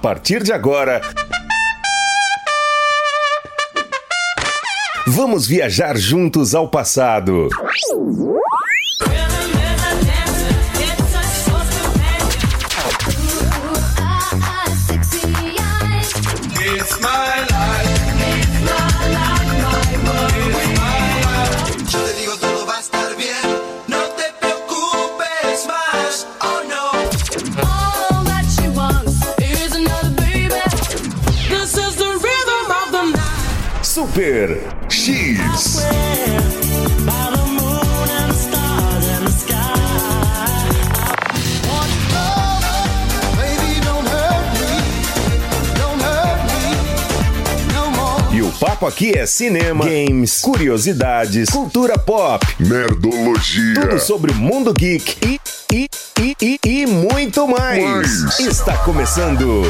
partir de agora. Vamos viajar juntos ao passado. Super X. E o papo aqui é cinema, games, curiosidades, cultura pop, Nerdologia. tudo sobre o mundo geek e, e, e, e, e muito mais. Mais. Está começando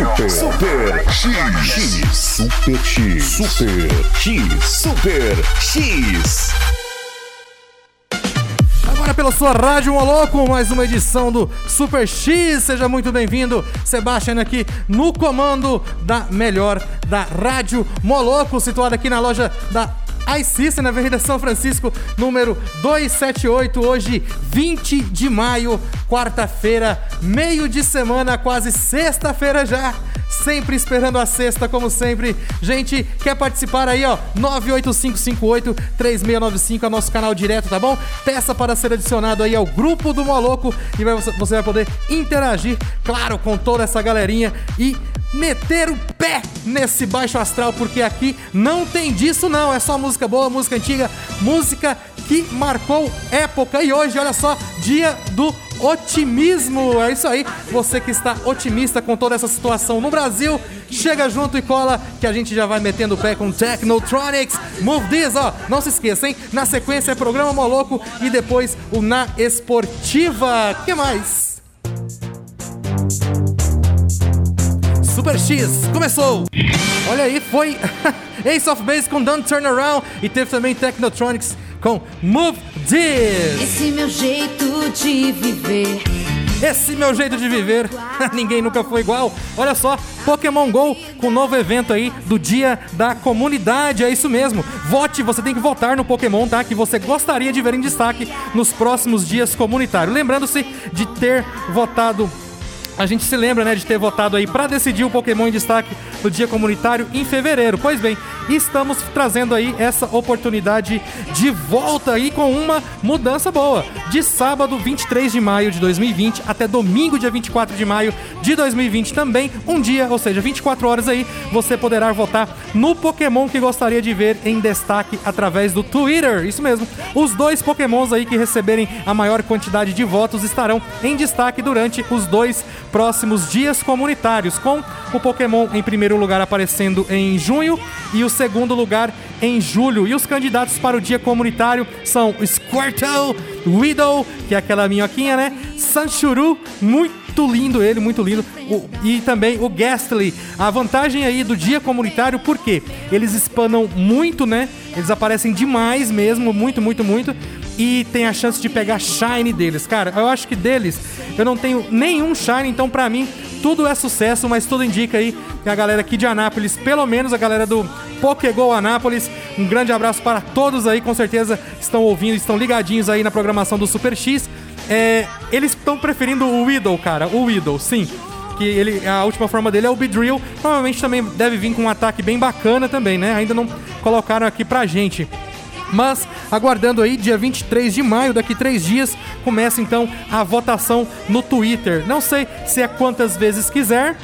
Super. Super X. X. Super X. Super X. Super X. Agora pela sua Rádio Moloco, mais uma edição do Super X. Seja muito bem-vindo, Sebastian aqui no comando da melhor da Rádio Moloco, situada aqui na loja da iSystem, na Avenida São Francisco, número 278, hoje 20 de maio, quarta-feira, meio de semana, quase sexta-feira já. Sempre esperando a sexta, como sempre. Gente, quer participar aí, ó? 98558-3695 é nosso canal direto, tá bom? Peça para ser adicionado aí ao grupo do Moloco e você vai poder interagir, claro, com toda essa galerinha e meter o pé nesse baixo astral, porque aqui não tem disso não, é só música boa, música antiga, música que marcou época. E hoje, olha só, dia do otimismo. É isso aí. Você que está otimista com toda essa situação no Brasil, chega junto e cola que a gente já vai metendo o pé com Technotronics. Move this, ó. Não se esqueça, hein? Na sequência é programa Moloco e depois o Na Esportiva. Que mais? Super X, começou! Olha aí, foi Ace of Base com Don't Turn Around e teve também Technotronics com Move This. Esse meu jeito de viver. Esse meu jeito de viver, ninguém nunca foi igual. Olha só, Pokémon GO com um novo evento aí do Dia da Comunidade, é isso mesmo. Vote, você tem que votar no Pokémon, tá? Que você gostaria de ver em destaque nos próximos dias comunitários. Lembrando-se de ter votado a gente se lembra, né, de ter votado aí para decidir o Pokémon em destaque do Dia Comunitário em fevereiro. Pois bem, estamos trazendo aí essa oportunidade de volta aí com uma mudança boa. De sábado, 23 de maio de 2020 até domingo, dia 24 de maio de 2020 também, um dia, ou seja, 24 horas aí, você poderá votar no Pokémon que gostaria de ver em destaque através do Twitter. Isso mesmo. Os dois Pokémons aí que receberem a maior quantidade de votos estarão em destaque durante os dois próximos dias comunitários, com o Pokémon em primeiro lugar aparecendo em junho e o segundo lugar em julho. E os candidatos para o dia comunitário são Squirtle, Widow, que é aquela minhoquinha, né? Sanchuru, muito lindo ele, muito lindo. O- e também o Ghastly. A vantagem aí do dia comunitário, porque eles espanam muito, né? Eles aparecem demais mesmo, muito, muito, muito. E tem a chance de pegar Shine deles. Cara, eu acho que deles eu não tenho nenhum Shine, então pra mim tudo é sucesso, mas tudo indica aí que a galera aqui de Anápolis, pelo menos a galera do Pokégol Anápolis, um grande abraço para todos aí, com certeza estão ouvindo, estão ligadinhos aí na programação do Super X. É, eles estão preferindo o Widow, cara, o Widow, sim. Que ele, a última forma dele é o Beedrill. Provavelmente também deve vir com um ataque bem bacana também, né? Ainda não colocaram aqui pra gente. Mas aguardando aí, dia 23 de maio, daqui três dias, começa então a votação no Twitter. Não sei se é quantas vezes quiser.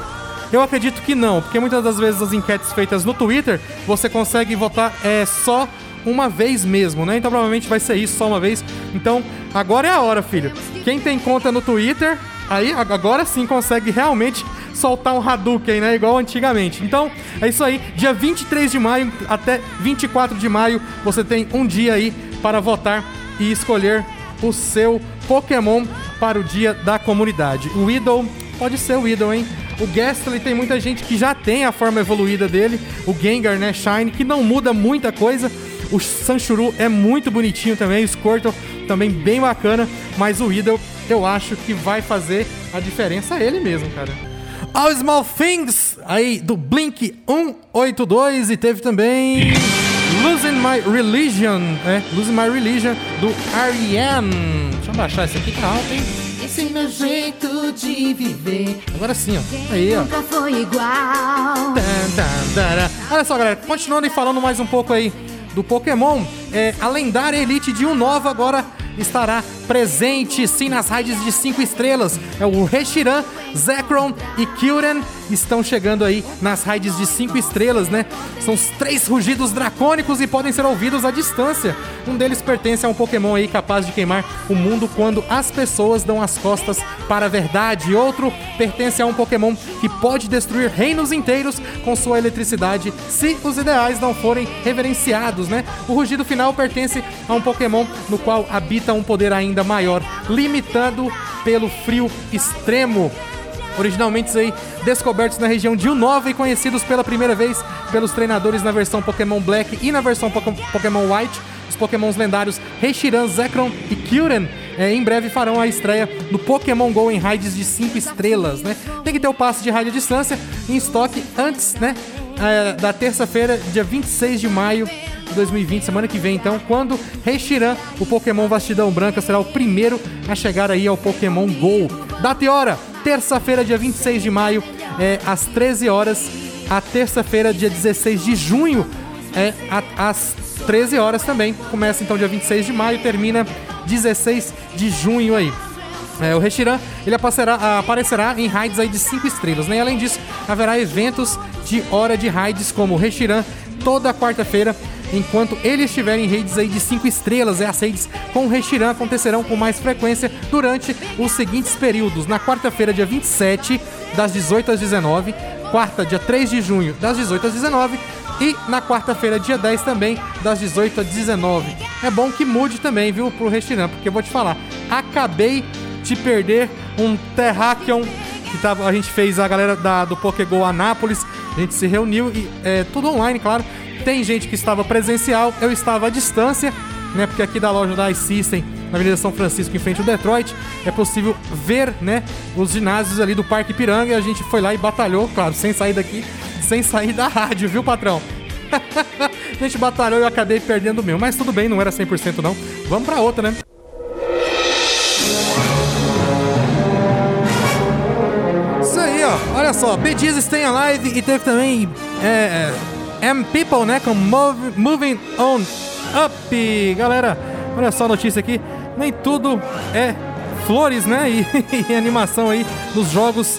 Eu acredito que não, porque muitas das vezes as enquetes feitas no Twitter você consegue votar é só uma vez mesmo, né? Então provavelmente vai ser isso só uma vez. Então agora é a hora, filho. Quem tem conta no Twitter, aí ag- agora sim consegue realmente soltar um Hadouken, né? Igual antigamente. Então, é isso aí. Dia 23 de maio até 24 de maio, você tem um dia aí para votar e escolher o seu Pokémon para o dia da comunidade. O Idol pode ser o Idol, hein? O Gastly tem muita gente que já tem a forma evoluída dele. O Gengar, né? Shine, que não muda muita coisa. O Sanchuru é muito bonitinho também, o Squirtle também bem bacana, mas o Idol eu acho que vai fazer a diferença ele mesmo, cara. All Small Things, aí do Blink 182 e teve também Losing My Religion, né? Losing My Religion do R.E.M. Deixa eu baixar esse aqui tá alto, hein? Esse é meu jeito de viver. Agora sim, ó. Aí, ó. Nunca foi igual. Olha só, galera, continuando e falando mais um pouco aí do Pokémon, é, a lendária Elite de Unova agora estará presente sim nas raids de 5 estrelas. É o Reshiram, Zekrom e Kyurem estão chegando aí nas raids de 5 estrelas, né? São os três rugidos dracônicos e podem ser ouvidos à distância. Um deles pertence a um Pokémon aí capaz de queimar o mundo quando as pessoas dão as costas para a verdade. Outro pertence a um Pokémon que pode destruir reinos inteiros com sua eletricidade se os ideais não forem reverenciados, né? O rugido final pertence a um Pokémon no qual habita um poder ainda maior, limitado pelo frio extremo. Originalmente aí descobertos na região de Unova e conhecidos pela primeira vez pelos treinadores na versão Pokémon Black e na versão Poké- Pokémon White, os Pokémons lendários Reshiram, Zekrom e Kyurem eh, em breve farão a estreia no Pokémon GO em raids de 5 estrelas, né? Tem que ter o passe de raid à distância em estoque antes, né? eh, da terça-feira, dia 26 de maio 2020, semana que vem, então, quando Reshiram, o Pokémon Vastidão Branca, será o primeiro a chegar aí ao Pokémon GO. Data e hora, terça-feira, dia 26 de maio, é, às 13 horas. A terça-feira, dia 16 de junho, é, a- às 13 horas também. Começa então dia 26 de maio, termina 16 de junho aí. É, o Reshiram, ele aparecerá, aparecerá em raids aí de 5 estrelas, né? E além disso, haverá eventos de hora de raids como Reshiram toda quarta-feira, enquanto ele estiver em raids aí de 5 estrelas. É, as raids com o Reshiram acontecerão com mais frequência durante os seguintes períodos. Na quarta-feira, dia 27, das 18 às 19, quarta, dia 3 de junho, das 18 às 19, e na quarta-feira, dia 10 também, das 18 às 19. É bom que mude também, viu, pro Reshiram, porque eu vou te falar, acabei de perder um Terrakion que tava, a gente fez a galera da, do Pokégol Anápolis, a gente se reuniu e é, tudo online, claro. Tem gente que estava presencial, eu estava à distância, né? Porque aqui da loja da iSystem, na Avenida São Francisco, em frente ao Detroit, é possível ver, né, os ginásios ali do Parque Piranga. E a gente foi lá e batalhou, claro, sem sair daqui, sem sair da rádio, viu, patrão? a gente batalhou e eu acabei perdendo o meu. Mas tudo bem, não era 100% não. Vamos pra outra, né? Olha só. Bee Gees Stay Alive e teve também é, é, M People, né? Com Move- Moving On Up. Galera, olha só a notícia aqui. Nem tudo é flores, né? E, e animação aí nos jogos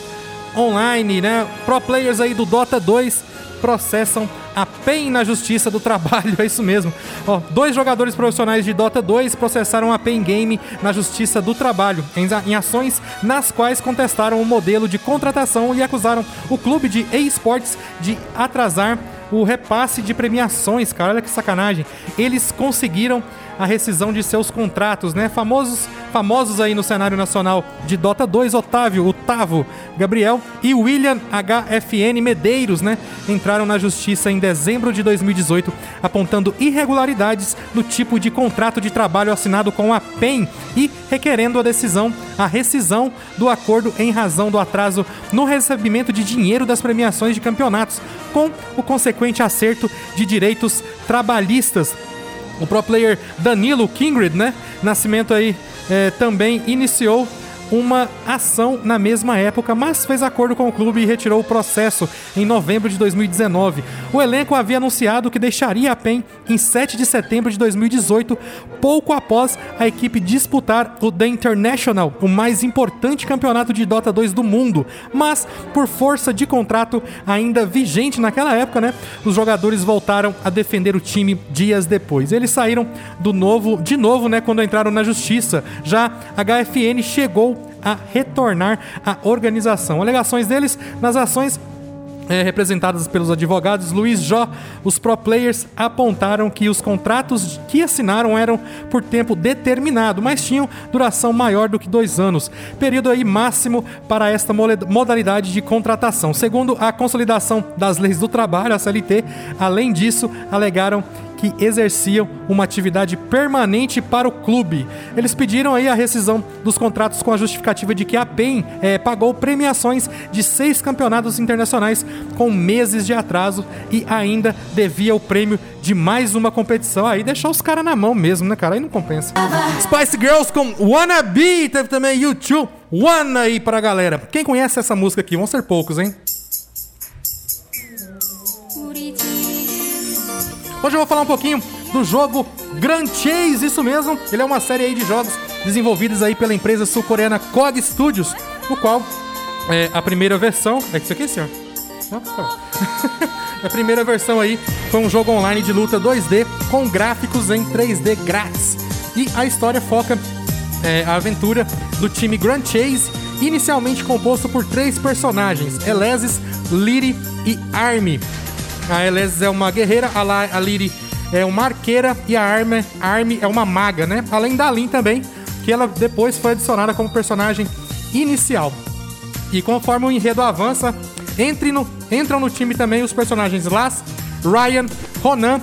online, né? Pro players aí do Dota 2 processam a PEN na Justiça do Trabalho, é isso mesmo. Ó, dois jogadores profissionais de Dota 2 processaram a PEN Game na Justiça do Trabalho, em, ações nas quais contestaram o modelo de contratação e acusaram o clube de esportes de atrasar o repasse de premiações, cara. Olha que sacanagem. Eles conseguiram a rescisão de seus contratos, né? Famosos, famosos aí no cenário nacional de Dota 2, Otávio, Otávio, Gabriel e William HFN Medeiros, né? Entraram na justiça em dezembro de 2018, apontando irregularidades no tipo de contrato de trabalho assinado com a PEN e requerendo a decisão, a rescisão do acordo em razão do atraso no recebimento de dinheiro das premiações de campeonatos, com o consequente acerto de direitos trabalhistas o pro player Danilo Kingred, né? Nascimento aí é, também iniciou uma ação na mesma época, mas fez acordo com o clube e retirou o processo em novembro de 2019. O elenco havia anunciado que deixaria a PEN em 7 de setembro de 2018, pouco após a equipe disputar o The International, o mais importante campeonato de Dota 2 do mundo. Mas, por força de contrato ainda vigente naquela época, né, os jogadores voltaram a defender o time dias depois. Eles saíram do novo, de novo, né, quando entraram na justiça. Já a HFN chegou a retornar à organização. Alegações deles nas ações é, representadas pelos advogados Luiz Jó, os pro players apontaram que os contratos que assinaram eram por tempo determinado, mas tinham duração maior do que dois anos, período aí máximo para esta modalidade de contratação. Segundo a consolidação das leis do trabalho, a CLT, além disso, alegaram que exerciam uma atividade permanente para o clube. Eles pediram aí a rescisão dos contratos com a justificativa de que a PEN eh, pagou premiações de seis campeonatos internacionais com meses de atraso e ainda devia o prêmio de mais uma competição. Aí deixou os caras na mão mesmo, né, cara? Aí não compensa. Spice Girls com Wanna Be, teve também YouTube. Wanna aí pra galera. Quem conhece essa música aqui? Vão ser poucos, hein? Hoje eu vou falar um pouquinho do jogo Grand Chase, isso mesmo. Ele é uma série aí de jogos desenvolvidos aí pela empresa sul-coreana KOG Studios, no qual é, a primeira versão... É isso aqui, senhor? A primeira versão aí foi um jogo online de luta 2D com gráficos em 3D grátis. E a história foca é, a aventura do time Grand Chase, inicialmente composto por três personagens: Elesis, Liri e Army. A Elesis é uma guerreira, a, La, a Liri é uma arqueira e a Army, a Army é uma maga, né? Além da Lin também, que ela depois foi adicionada como personagem inicial. E conforme o enredo avança, no, entram no time também os personagens Las, Ryan, Ronan,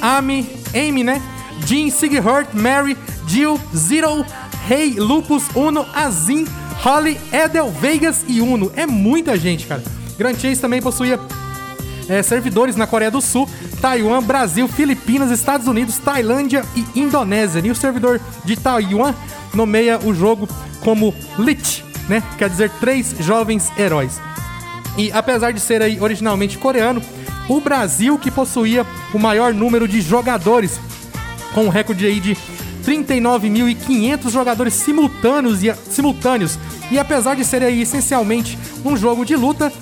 Amy, Amy, né? Jean, Sighurt, Mary, Jill, Zero, Rei, Lupus, Uno, Azin, Holly, Edel, Vegas e Uno. É muita gente, cara. Grand Chase também possuía é, servidores na Coreia do Sul, Taiwan, Brasil, Filipinas, Estados Unidos, Tailândia e Indonésia. E o servidor de Taiwan nomeia o jogo como Lich, né? Quer dizer, três jovens heróis. E apesar de ser aí originalmente coreano, o Brasil que possuía o maior número de jogadores, com um recorde aí de 39.500 jogadores simultâneos e, simultâneos. E apesar de ser aí essencialmente um jogo de luta,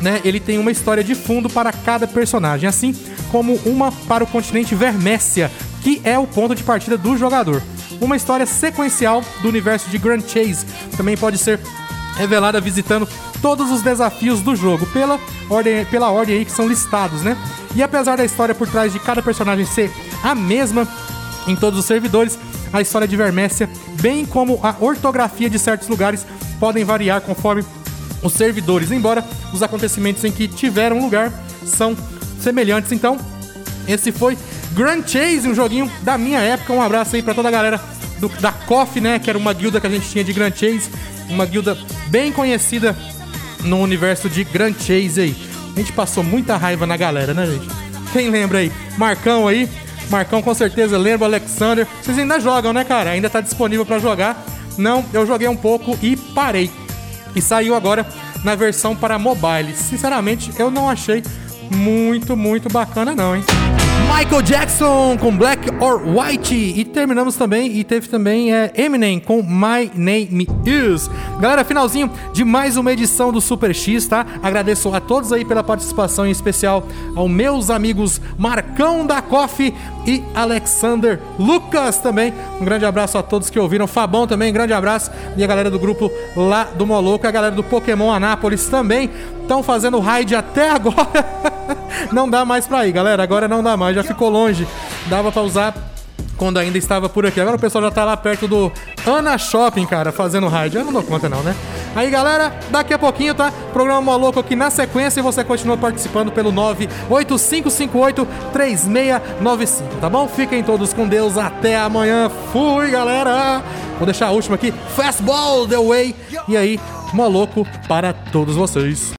né, ele tem uma história de fundo para cada personagem, assim como uma para o continente Vermécia, que é o ponto de partida do jogador. Uma história sequencial do universo de Grand Chase também pode ser revelada visitando todos os desafios do jogo pela ordem, pela ordem aí que são listados, né? E apesar da história por trás de cada personagem ser a mesma em todos os servidores, a história de Vermécia, bem como a ortografia de certos lugares, podem variar conforme os servidores, embora os acontecimentos em que tiveram lugar são semelhantes. Então, esse foi Grand Chase, um joguinho da minha época. Um abraço aí pra toda a galera do, da KOF, né? Que era uma guilda que a gente tinha de Grand Chase. Uma guilda bem conhecida no universo de Grand Chase aí. A gente passou muita raiva na galera, né, gente? Quem lembra aí? Marcão aí. Marcão com certeza lembra, Alexander. Vocês ainda jogam, né, cara? Ainda tá disponível pra jogar. Não, eu joguei um pouco e parei. E saiu agora na versão para mobile. Sinceramente, eu não achei muito, muito bacana não, hein? Michael Jackson com Black or White e terminamos também e teve também é, Eminem com My Name Is. Galera, finalzinho de mais uma edição do Super X, tá? Agradeço a todos aí pela participação, em especial aos meus amigos Marcão da Coffee e Alexander Lucas também. Um grande abraço a todos que ouviram. Fabão também, grande abraço. E a galera do grupo lá do Moloco, a galera do Pokémon Anápolis também estão fazendo raid até agora. não dá mais pra ir, galera. Agora não dá mais, já ficou longe. Dava pra usar quando ainda estava por aqui. Agora o pessoal já tá lá perto do Ana Shopping, cara, fazendo raid. Eu não dou conta não, né? Aí, galera, daqui a pouquinho, tá? Programa Maluco aqui na sequência e você continua participando pelo 985583695, tá bom? Fiquem todos com Deus. Até amanhã. Fui, galera! Vou deixar a última aqui. Fastball the way. E aí, Maluco para todos vocês.